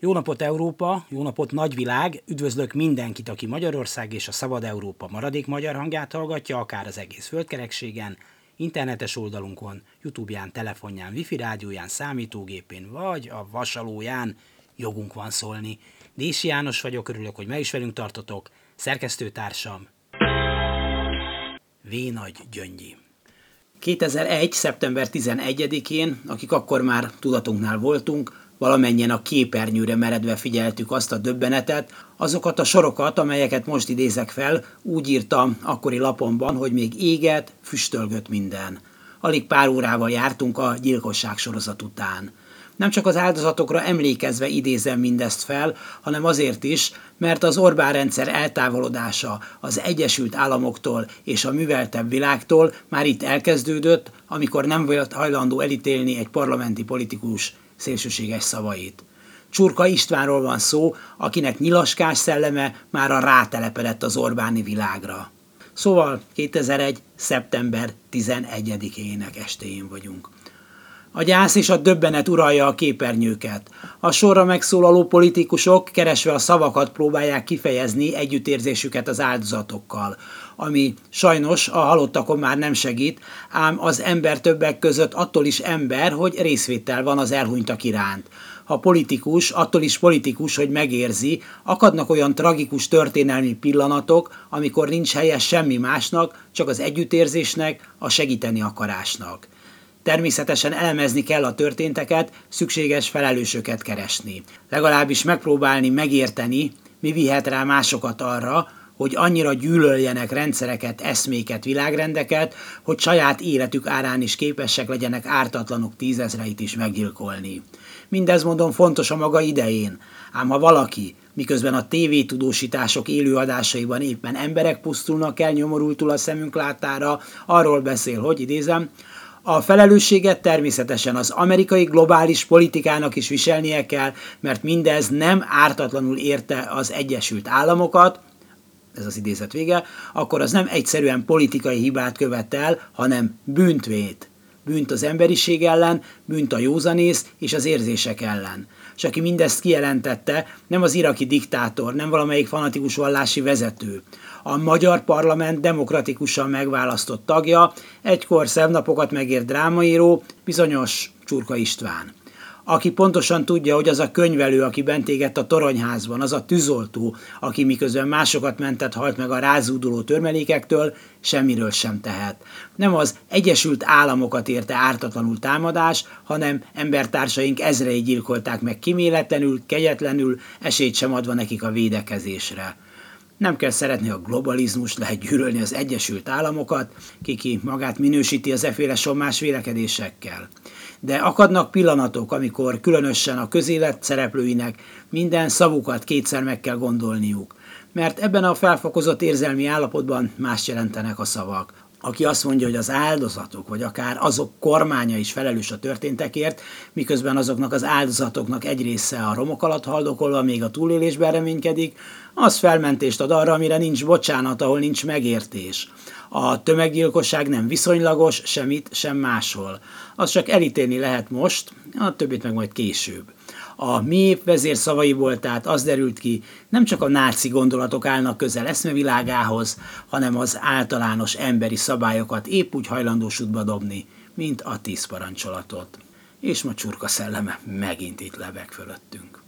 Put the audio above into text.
Jó napot Európa, jó napot nagyvilág, üdvözlök mindenkit, aki Magyarország és a Szabad Európa maradék magyar hangját hallgatja, akár az egész földkerekségen, internetes oldalunkon, Youtube-ján, telefonján, wifi rádióján, számítógépén, vagy a vasalóján jogunk van szólni. Dési János vagyok, örülök, hogy meg is velünk tartotok, szerkesztőtársam V. Nagy Gyöngyi. 2001. szeptember 11-én, akik akkor már tudatunknál voltunk, valamennyien a képernyőre meredve figyeltük azt a döbbenetet, azokat a sorokat, amelyeket most idézek fel, úgy írtam akkori lapomban, hogy még éget, füstölgött minden. Alig pár órával jártunk a gyilkosság sorozat után. Nem csak az áldozatokra emlékezve idézem mindezt fel, hanem azért is, mert az Orbán rendszer eltávolodása az Egyesült Államoktól és a műveltebb világtól már itt elkezdődött, amikor nem volt hajlandó elítélni egy parlamenti politikus szélsőséges szavait. Csurka Istvánról van szó, akinek nyilaskás szelleme már a rátelepedett az Orbáni világra. Szóval 2001. szeptember 11-ének estéjén vagyunk. A gyász és a döbbenet uralja a képernyőket. A sorra megszólaló politikusok keresve a szavakat próbálják kifejezni együttérzésüket az áldozatokkal, ami sajnos a halottakon már nem segít, ám az ember többek között attól is ember, hogy részvétel van az elhunytak iránt. Ha politikus, attól is politikus, hogy megérzi, akadnak olyan tragikus történelmi pillanatok, amikor nincs helye semmi másnak, csak az együttérzésnek, a segíteni akarásnak. Természetesen elemezni kell a történteket, szükséges felelősöket keresni. Legalábbis megpróbálni megérteni, mi vihet rá másokat arra, hogy annyira gyűlöljenek rendszereket, eszméket, világrendeket, hogy saját életük árán is képesek legyenek ártatlanok tízezreit is meggyilkolni. Mindez mondom fontos a maga idején, ám ha valaki, miközben a tévétudósítások élőadásaiban éppen emberek pusztulnak el nyomorultul a szemünk látára, arról beszél, hogy idézem, a felelősséget természetesen az amerikai globális politikának is viselnie kell, mert mindez nem ártatlanul érte az Egyesült Államokat, ez az idézet vége, akkor az nem egyszerűen politikai hibát követel, hanem bűntvét. Bűnt az emberiség ellen, bűnt a józanész és az érzések ellen. És aki mindezt kijelentette, nem az iraki diktátor, nem valamelyik fanatikus vallási vezető, a magyar parlament demokratikusan megválasztott tagja, egykor szemnapokat megért drámaíró, bizonyos Csurka István aki pontosan tudja, hogy az a könyvelő, aki bent égett a toronyházban, az a tűzoltó, aki miközben másokat mentett, halt meg a rázúduló törmelékektől, semmiről sem tehet. Nem az Egyesült Államokat érte ártatlanul támadás, hanem embertársaink ezrei gyilkolták meg kiméletlenül, kegyetlenül, esélyt sem adva nekik a védekezésre. Nem kell szeretni a globalizmus, lehet gyűlölni az Egyesült Államokat, kiki magát minősíti az efféle sommás vélekedésekkel. De akadnak pillanatok, amikor különösen a közélet szereplőinek minden szavukat kétszer meg kell gondolniuk, mert ebben a felfokozott érzelmi állapotban más jelentenek a szavak aki azt mondja, hogy az áldozatok, vagy akár azok kormánya is felelős a történtekért, miközben azoknak az áldozatoknak egy része a romok alatt haldokolva még a túlélésben reménykedik, az felmentést ad arra, amire nincs bocsánat, ahol nincs megértés. A tömeggyilkosság nem viszonylagos, semmit, sem máshol. Az csak elítélni lehet most, a többit meg majd később. A mi vezér szavaiból tehát az derült ki, nem csak a náci gondolatok állnak közel eszmevilágához, hanem az általános emberi szabályokat épp úgy hajlandós dobni, mint a tíz parancsolatot. És ma csurka szelleme megint itt lebeg fölöttünk.